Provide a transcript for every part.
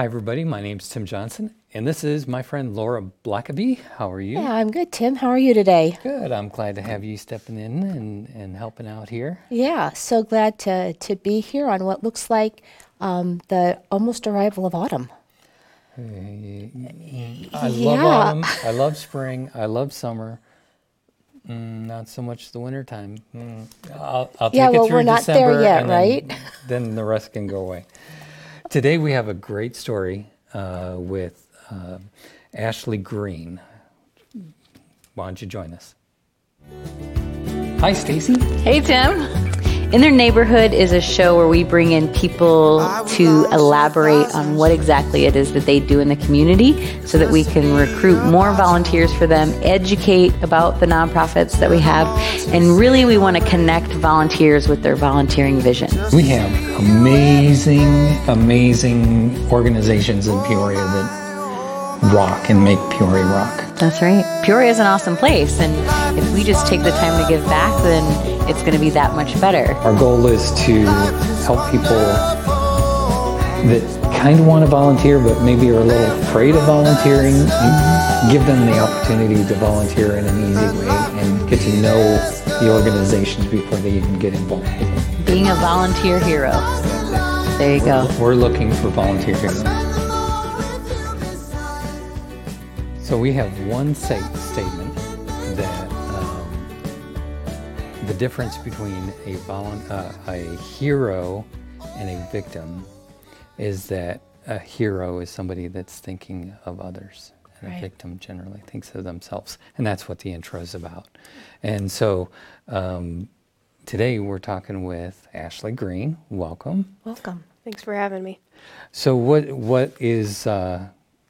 Hi, everybody. My name's Tim Johnson, and this is my friend Laura Blackaby. How are you? Yeah, I'm good, Tim. How are you today? Good. I'm glad to have you stepping in and, and helping out here. Yeah, so glad to, to be here on what looks like um, the almost arrival of autumn. I love Yeah. autumn. I love spring. I love summer. Mm, not so much the wintertime. Mm, I'll, I'll take Yeah, it through we're not there December, yet, and then- right? Then the rest can go away. Today we have a great story uh, with uh, Ashley Green. Why don't you join us? Hi, Stacy. Hey, Tim. In Their Neighborhood is a show where we bring in people to elaborate on what exactly it is that they do in the community so that we can recruit more volunteers for them, educate about the nonprofits that we have, and really we want to connect volunteers with their volunteering vision. We have amazing, amazing organizations in Peoria that rock and make Peoria rock. That's right. Peoria is an awesome place, and if we just take the time to give back, then it's going to be that much better. Our goal is to help people that kind of want to volunteer but maybe are a little afraid of volunteering and give them the opportunity to volunteer in an easy way and get to know the organizations before they even get involved. Being a volunteer hero. There you go. We're looking for volunteer heroes. So we have one sa- statement difference between a, volun- uh, a hero and a victim is that a hero is somebody that's thinking of others. And a victim generally thinks of themselves. And that's what the intro is about. And so um, today we're talking with Ashley Green. Welcome. Welcome. Thanks for having me. So what what is uh,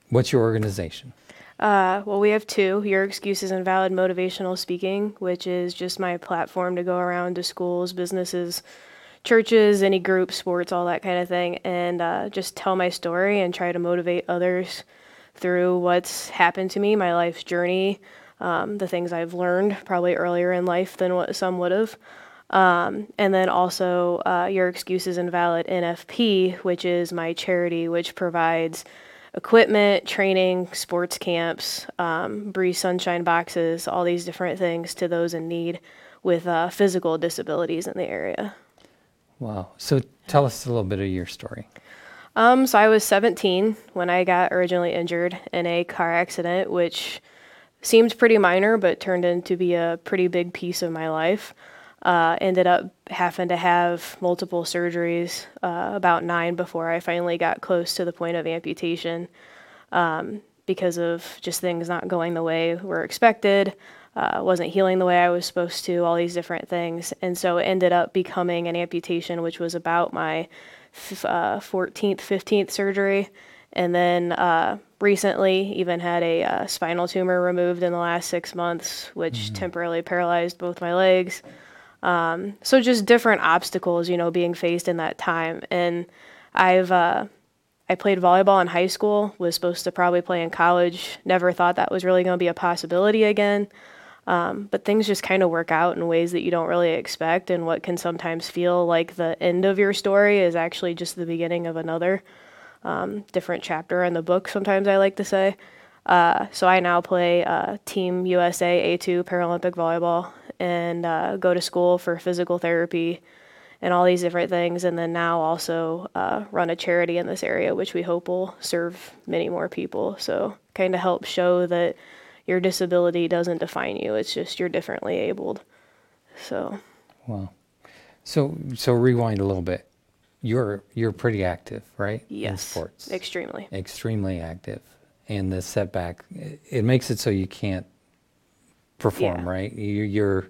what's your organization? Uh, well, we have two Your Excuses Invalid Motivational Speaking, which is just my platform to go around to schools, businesses, churches, any groups, sports, all that kind of thing, and uh, just tell my story and try to motivate others through what's happened to me, my life's journey, um, the things I've learned probably earlier in life than what some would have. Um, and then also uh, Your Excuses Invalid NFP, which is my charity, which provides equipment, training, sports camps, um, Breeze Sunshine boxes, all these different things to those in need with uh, physical disabilities in the area. Wow. So tell us a little bit of your story. Um, so I was 17 when I got originally injured in a car accident, which seemed pretty minor, but turned into be a pretty big piece of my life. Uh, ended up having to have multiple surgeries, uh, about nine before I finally got close to the point of amputation um, because of just things not going the way we were expected, uh, wasn't healing the way I was supposed to, all these different things. And so it ended up becoming an amputation, which was about my f- uh, 14th, 15th surgery. And then uh, recently, even had a uh, spinal tumor removed in the last six months, which temporarily paralyzed both my legs. Um, so just different obstacles, you know, being faced in that time. And I've uh, I played volleyball in high school, was supposed to probably play in college, never thought that was really going to be a possibility again. Um, but things just kind of work out in ways that you don't really expect, and what can sometimes feel like the end of your story is actually just the beginning of another um, different chapter in the book, sometimes I like to say. Uh, so I now play uh, Team USA A2 Paralympic volleyball and uh, go to school for physical therapy and all these different things. And then now also uh, run a charity in this area, which we hope will serve many more people. So kind of help show that your disability doesn't define you. It's just you're differently abled. So Wow. So so rewind a little bit. You're you're pretty active, right? In yes, sports. extremely. Extremely active. And the setback it makes it so you can't perform, Yeah. right? You, you're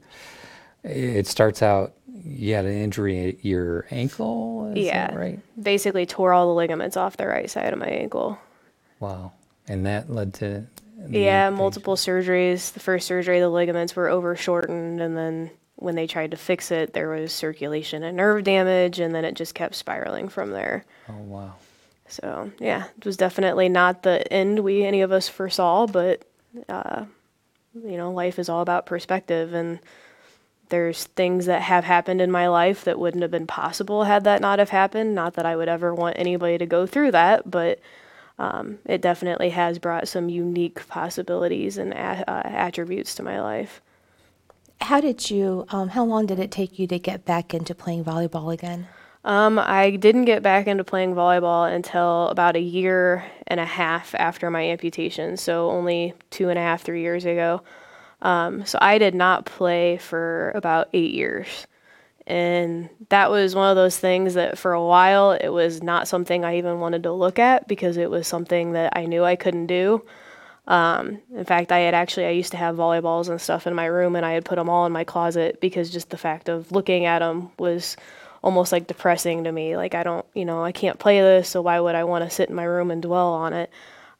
it starts out you had an injury at your ankle, Yeah. right? Basically tore all the ligaments off the right side of my ankle. Wow. And that led to Yeah, multiple surgeries. The first surgery, the ligaments were over shortened, and then when they tried to fix it, there was circulation and nerve damage, and then it just kept spiraling from there. Oh wow. So yeah, it was definitely not the end we any of us foresaw, but uh, you know, life is all about perspective, and there's things that have happened in my life that wouldn't have been possible had that not have happened. Not that I would ever want anybody to go through that, but um, it definitely has brought some unique possibilities and a- uh, attributes to my life. How did you, um, how long did it take you to get back into playing volleyball again? Um, I didn't get back into playing volleyball until about a year and a half after my amputation, so only two and a half, three years ago. Um, so I did not play for about eight years. And that was one of those things that for a while it was not something I even wanted to look at because it was something that I knew I couldn't do. Um, in fact, I had actually, I used to have volleyballs and stuff in my room and I had put them all in my closet because just the fact of looking at them was almost like depressing to me. Like, I don't, you know, I can't play this, so why would I want to sit in my room and dwell on it?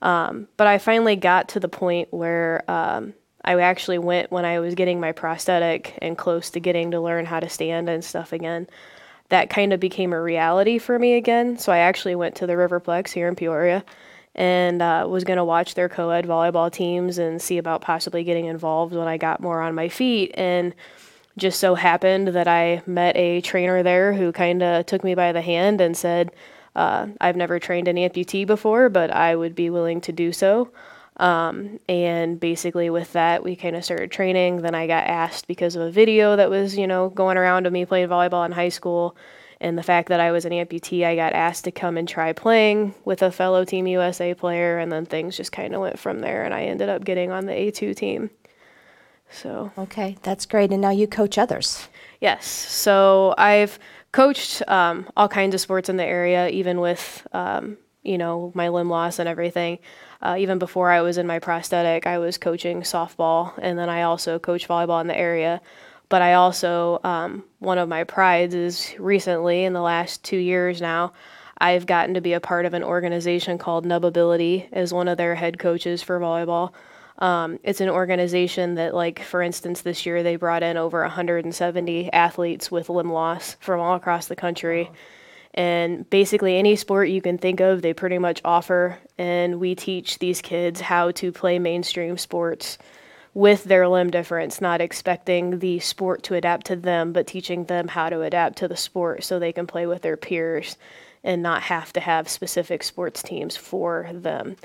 Um, but I finally got to the point where um, I actually went when I was getting my prosthetic and close to getting to learn how to stand and stuff again. That kind of became a reality for me again. So I actually went to the Riverplex here in Peoria and uh, was going to watch their co ed volleyball teams and see about possibly getting involved when I got more on my feet. And just so happened that I met a trainer there who kind of took me by the hand and said, uh, I've never trained an amputee before, but I would be willing to do so. Um, and basically, with that, we kind of started training. Then I got asked because of a video that was, you know, going around of me playing volleyball in high school. And the fact that I was an amputee, I got asked to come and try playing with a fellow Team USA player. And then things just kind of went from there. And I ended up getting on the A2 team. So, Okay, that's great. And now you coach others. yes. So I've coached um, all kinds of sports in the area, even with, um, you know, my limb loss and everything. Uh, even before I was in my prosthetic, I was coaching softball, and then I also coach volleyball in the area. But I also, um, one of my prides is recently, in the last two years now, I've gotten to be a part of an organization called Nubability as one of their head coaches for volleyball. Um, it's an organization that, like, for instance, this year they brought in over 170 athletes with limb loss from all across the country. And basically, any sport you can think of, they pretty much offer. And we teach these kids how to play mainstream sports with their limb difference, not expecting the sport to adapt to them, but teaching them how to adapt to the sport so they can play with their peers and not have to have specific sports teams for them.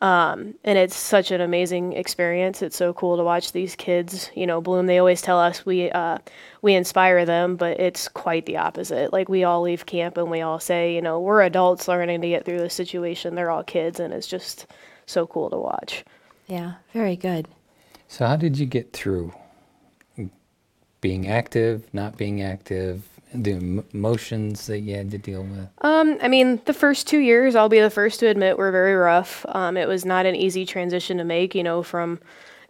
Um, and it's such an amazing experience. It's so cool to watch these kids, you know, bloom. They always tell us we uh, we inspire them, but it's quite the opposite. Like we all leave camp and we all say, you know, we're adults learning to get through this situation. They're all kids, and it's just so cool to watch. Yeah, very good. So, how did you get through being active, not being active, the emotions that you had to deal with? Um, I mean, the first two years, I'll be the first to admit, were very rough. Um, it was not an easy transition to make, you know, from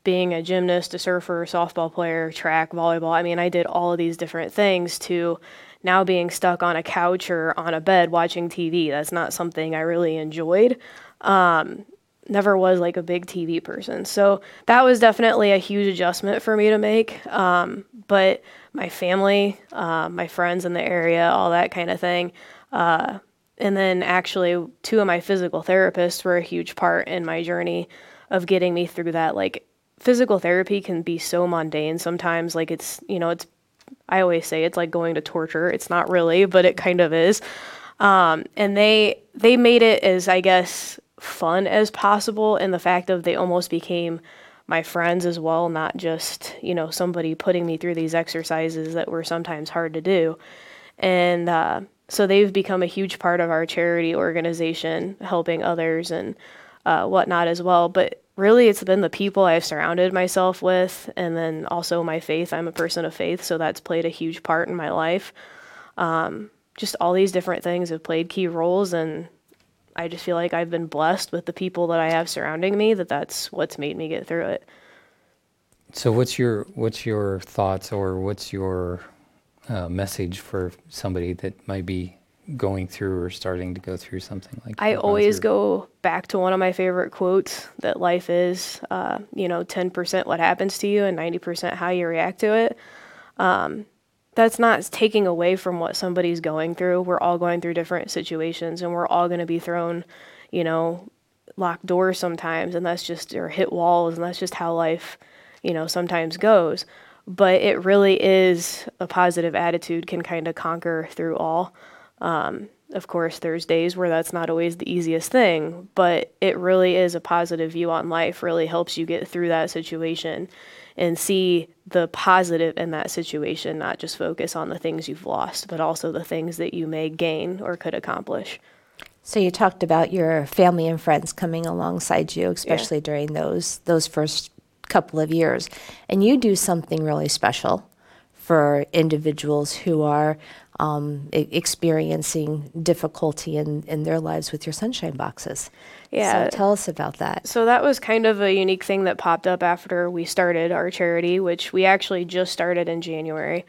being a gymnast, a surfer, softball player, track, volleyball. I mean, I did all of these different things to now being stuck on a couch or on a bed watching TV. That's not something I really enjoyed. Um, never was like a big TV person. So that was definitely a huge adjustment for me to make. Um, but my family, uh, my friends in the area, all that kind of thing. Uh, and then actually, two of my physical therapists were a huge part in my journey of getting me through that. Like, physical therapy can be so mundane sometimes. Like, it's, you know, it's, I always say it's like going to torture. It's not really, but it kind of is. Um, and they, they made it as, I guess, fun as possible And the fact of they almost became my friends as well, not just, you know, somebody putting me through these exercises that were sometimes hard to do. And uh, so they've become a huge part of our charity organization, helping others and uh, whatnot as well. But really, it's been the people I've surrounded myself with, and then also my faith. I'm a person of faith, so that's played a huge part in my life. Um, just all these different things have played key roles, and I just feel like I've been blessed with the people that I have surrounding me. That that's what's made me get through it. So, what's your what's your thoughts, or what's your uh, message for somebody that might be going through or starting to go through something like? I you've always go back to one of my favorite quotes that life is, uh, you know, 10% what happens to you and 90% how you react to it. Um, that's not taking away from what somebody's going through. We're all going through different situations and we're all going to be thrown, you know, locked doors sometimes. And that's just, or hit walls. And that's just how life, you know, sometimes goes. But it really is a positive attitude can kind of conquer through all. Um, of course, there's days where that's not always the easiest thing, but it really is a positive view on life, really helps you get through that situation and see the positive in that situation, not just focus on the things you've lost, but also the things that you may gain or could accomplish. So you talked about your family and friends coming alongside you, especially during those those first couple of years, and you do something really special for individuals who are um, e- experiencing difficulty in, in their lives with your sunshine boxes. Yeah. So tell us about that. So that was kind of a unique thing that popped up after we started our charity, which we actually just started in January.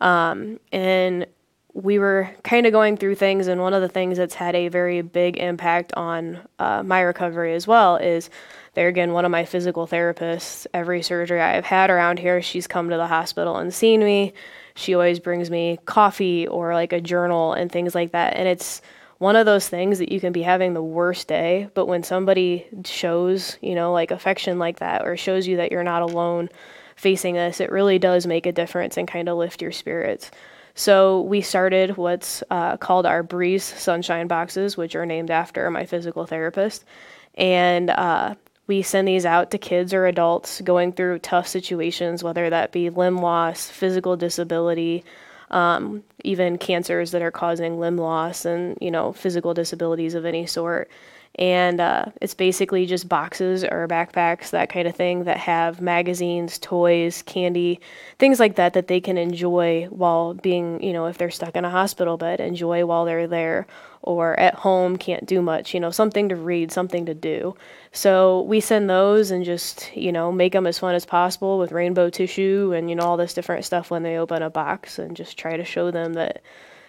Um, and we were kind of going through things, and one of the things that's had a very big impact on uh, my recovery as well is there again, one of my physical therapists. Every surgery I've had around here, she's come to the hospital and seen me. She always brings me coffee or like a journal and things like that. And it's one of those things that you can be having the worst day, but when somebody shows, you know, like affection like that or shows you that you're not alone facing this, it really does make a difference and kind of lift your spirits. So we started what's uh, called our Breeze Sunshine Boxes, which are named after my physical therapist. And uh, we send these out to kids or adults going through tough situations, whether that be limb loss, physical disability, um, even cancers that are causing limb loss and you know physical disabilities of any sort. And uh, it's basically just boxes or backpacks that kind of thing that have magazines toys candy things like that that they can enjoy while being you know if they're stuck in a hospital bed enjoy while they're there or at home can't do much you know something to read something to do. So we send those and just you know make them as fun as possible with rainbow tissue and you know all this different stuff when they open a box and just try to show them that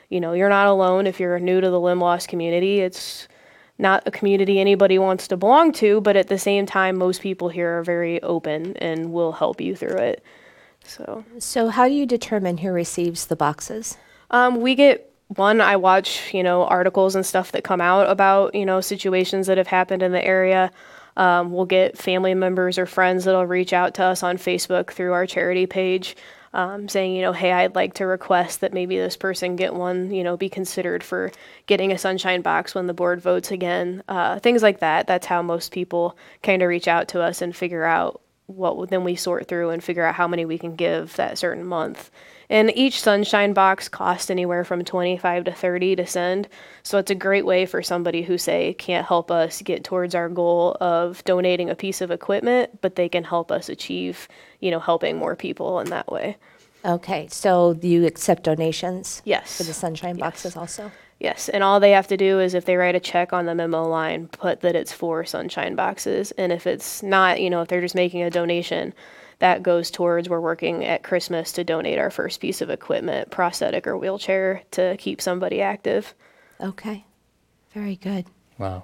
you know you're not alone if you're new to the limb loss community it's not a community anybody wants to belong to, but at the same time, most people here are very open and will help you through it. So, So how do you determine who receives the boxes? um, we get one. I watch, you know, articles and stuff that come out about, you know, situations that have happened in the area. Um, we'll get family members or friends that'll reach out to us on Facebook through our charity page. Um, saying, you know, hey, I'd like to request that maybe this person get one, you know, be considered for getting a sunshine box when the board votes again. Uh, things like that. That's how most people kind of reach out to us and figure out what then we sort through and figure out how many we can give that certain month. And each sunshine box costs anywhere from 25 to 30 to send. So it's a great way for somebody who say can't help us get towards our goal of donating a piece of equipment, but they can help us achieve, you know, helping more people in that way. Okay, so you accept donations? Yes. For the sunshine Yes. boxes also? Yes, and all they have to do is if they write a check on the memo line, put that it's for sunshine boxes. And if it's not, you know, if they're just making a donation, that goes towards we're working at Christmas to donate our first piece of equipment, prosthetic or wheelchair, to keep somebody active. Okay, very good. Wow.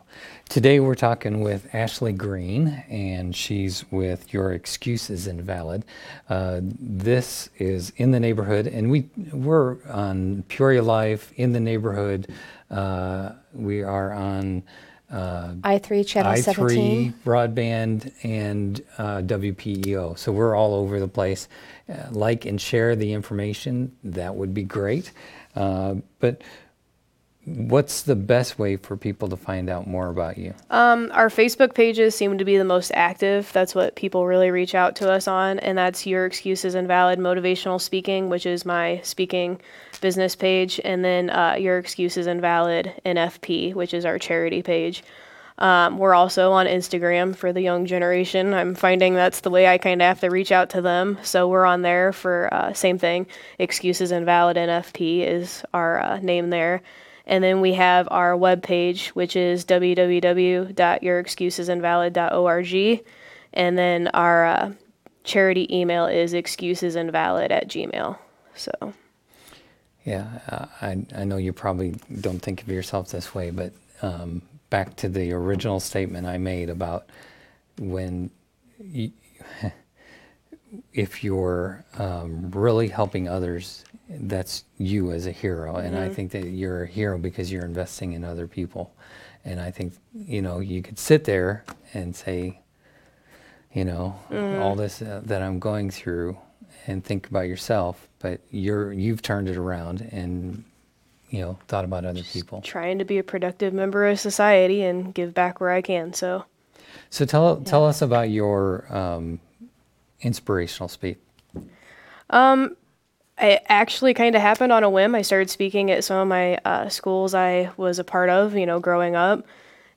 Today we're talking with Ashley Green, and she's with Your Excuse is Invalid. Uh, this is in the neighborhood, and we we're on Peoria Life in the neighborhood. Uh, we are on uh, I3 Channel I 17? three broadband and uh, WPEO. So we're all over the place. Uh, like and share the information. That would be great. Uh, but what's the best way for people to find out more about you? Um, our Facebook pages seem to be the most active. That's what people really reach out to us on, and that's Your Excuses Invalid Motivational Speaking, which is my speaking business page, and then uh, Your Excuses Invalid NFP, which is our charity page. Um, we're also on Instagram for the young generation. I'm finding that's the way I kind of have to reach out to them. So we're on there for uh, same thing. Excuses Invalid NFP is our uh, name there. And then we have our webpage, which is www.yourexcusesinvalid.org. And then our uh, charity email is excusesinvalid at gmail. So, Yeah, I, I know you probably don't think of yourself this way, but um, back to the original statement I made about when you, if you're um, really helping others, that's you as a hero. And I think that you're a hero because you're investing in other people. And I think, you know, you could sit there and say, you know, all this uh, that I'm going through and think about yourself, but you're you've turned it around and you know thought about other people. Trying to be a productive member of society and give back where I can. So, So tell tell us about your um, inspirational speech. It actually kind of happened on a whim. I started speaking at some of my uh, schools I was a part of, you know, growing up.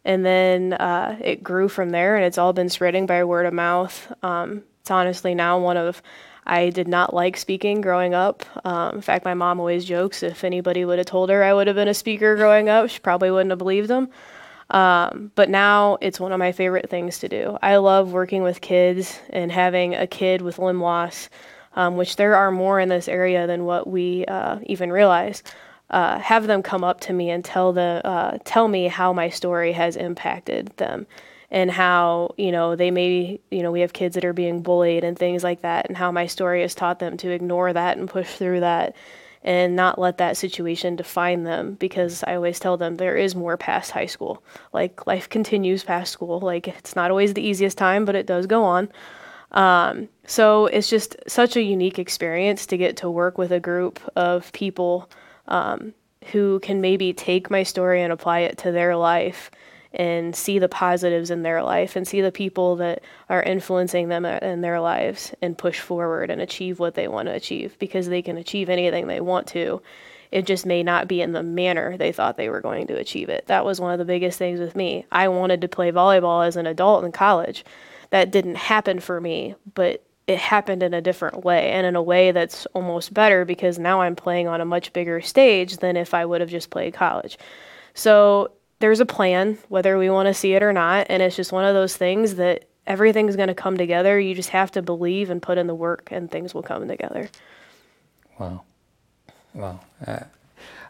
And then uh, it grew from there, and it's all been spreading by word of mouth. Um, it's honestly now one of, I did not like speaking growing up. Um, in fact, my mom always jokes if anybody would have told her I would have been a speaker growing up, she probably wouldn't have believed them. Um, but now it's one of my favorite things to do. I love working with kids and having a kid with limb loss, um, which there are more in this area than what we uh, even realize. Uh, have them come up to me and tell the uh, tell me how my story has impacted them, and how you know they may you know we have kids that are being bullied and things like that, and how my story has taught them to ignore that and push through that, and not let that situation define them because I always tell them there is more past high school. Like life continues past school. Like it's not always the easiest time, but it does go on. Um, so it's just such a unique experience to get to work with a group of people um, who can maybe take my story and apply it to their life and see the positives in their life and see the people that are influencing them in their lives and push forward and achieve what they want to achieve because they can achieve anything they want to. It just may not be in the manner they thought they were going to achieve it. That was one of the biggest things with me. I wanted to play volleyball as an adult in college. That didn't happen for me, but it happened in a different way and in a way that's almost better because now I'm playing on a much bigger stage than if I would have just played college. So there's a plan, whether we want to see it or not. And it's just one of those things that everything's going to come together. You just have to believe and put in the work, and things will come together. Wow, wow. Uh,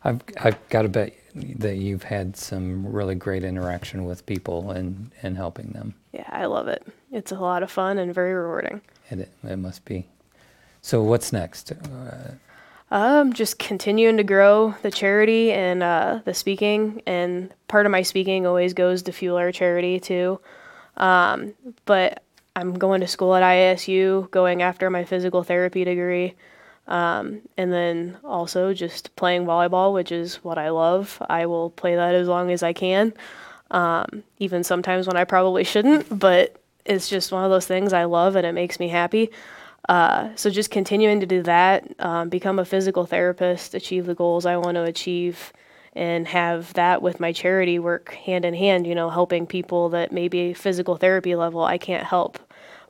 I've I've got to bet that you've had some really great interaction with people and and helping them. Yeah, I love it. It's a lot of fun and very rewarding. It it must be. So what's next? Uh, Um, just continuing to grow the charity and uh, the speaking, and part of my speaking always goes to fuel our charity too. Um, but I'm going to school at ISU, going after my physical therapy degree, um, and then also just playing volleyball, which is what I love. I will play that as long as I can, um, even sometimes when I probably shouldn't, but it's just one of those things I love and it makes me happy. Uh, so just continuing to do that, um, become a physical therapist, achieve the goals I want to achieve, and have that with my charity work hand in hand. You know, helping people that maybe physical therapy level I can't help,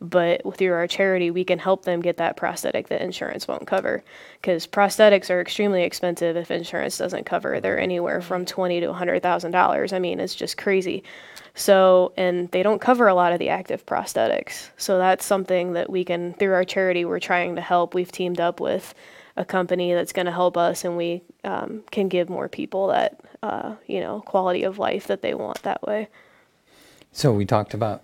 but through our charity we can help them get that prosthetic that insurance won't cover. Because prosthetics are extremely expensive if insurance doesn't cover. They're anywhere from twenty to hundred thousand dollars. I mean, it's just crazy. So, and they don't cover a lot of the active prosthetics. So that's something that we can, through our charity, we're trying to help. We've teamed up with a company that's going to help us, and we um, can give more people that, uh, you know, quality of life that they want that way. so we talked about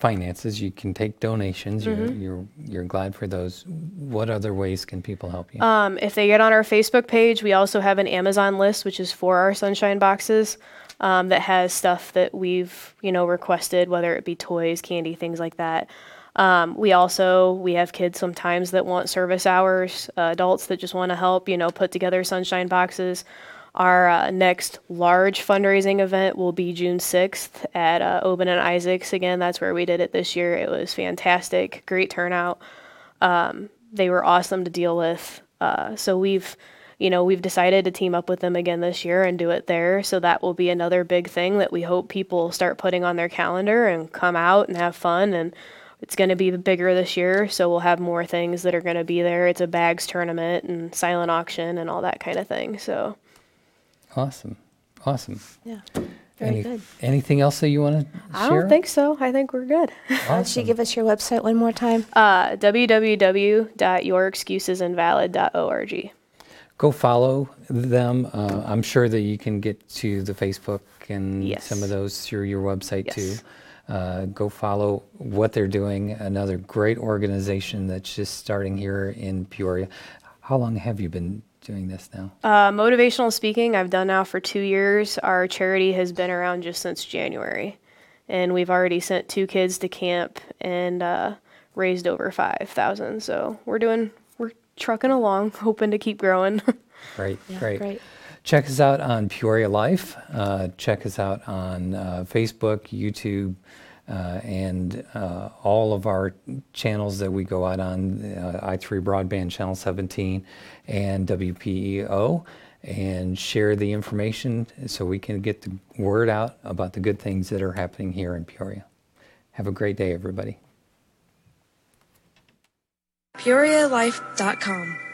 finances. You can take donations. Mm-hmm. You're, you're you're glad for those. What other ways can people help you? Um, if they get on our Facebook page, we also have an Amazon list, which is for our sunshine boxes. Um, that has stuff that we've you know requested, whether it be toys, candy, things like that. Um, we also we have kids sometimes that want service hours, uh, adults that just want to help, you know, put together sunshine boxes. Our uh, next large fundraising event will be June 6th at uh, Obed and Isaacs. Again, that's where we did it this year. It was fantastic, great turnout they were awesome to deal with. Uh, so we've, you know, we've decided to team up with them again this year and do it there. So that will be another big thing that we hope people start putting on their calendar and come out and have fun. And it's going to be bigger this year, so we'll have more things that are going to be there. It's a bags tournament and silent auction and all that kind of thing. So awesome, awesome. Yeah. Very Any- good. Anything else that you want to share? I share? don't think so. I think we're good. Why don't you give us your website one more time? Uh, www.yourexcusesinvalid.org. Go follow them. Uh, I'm sure that you can get to the Facebook and Yes. some of those through your website Yes. too. Uh, go follow what they're doing. Another great organization that's just starting here in Peoria. How long have you been doing this now? Uh, motivational speaking, I've done now for two years. Our charity has been around just since January, and we've already sent two kids to camp and uh, raised over five thousand. So we're doing, we're trucking along, hoping to keep growing. Great, Yeah, great. great. check us out on Peoria Life. Uh, check us out on uh, Facebook, YouTube, uh, and uh, all of our channels that we go out on uh, i3 Broadband Channel 17 and WPEO. And share the information so we can get the word out about the good things that are happening here in Peoria. Have a great day, everybody. PeoriaLife.com.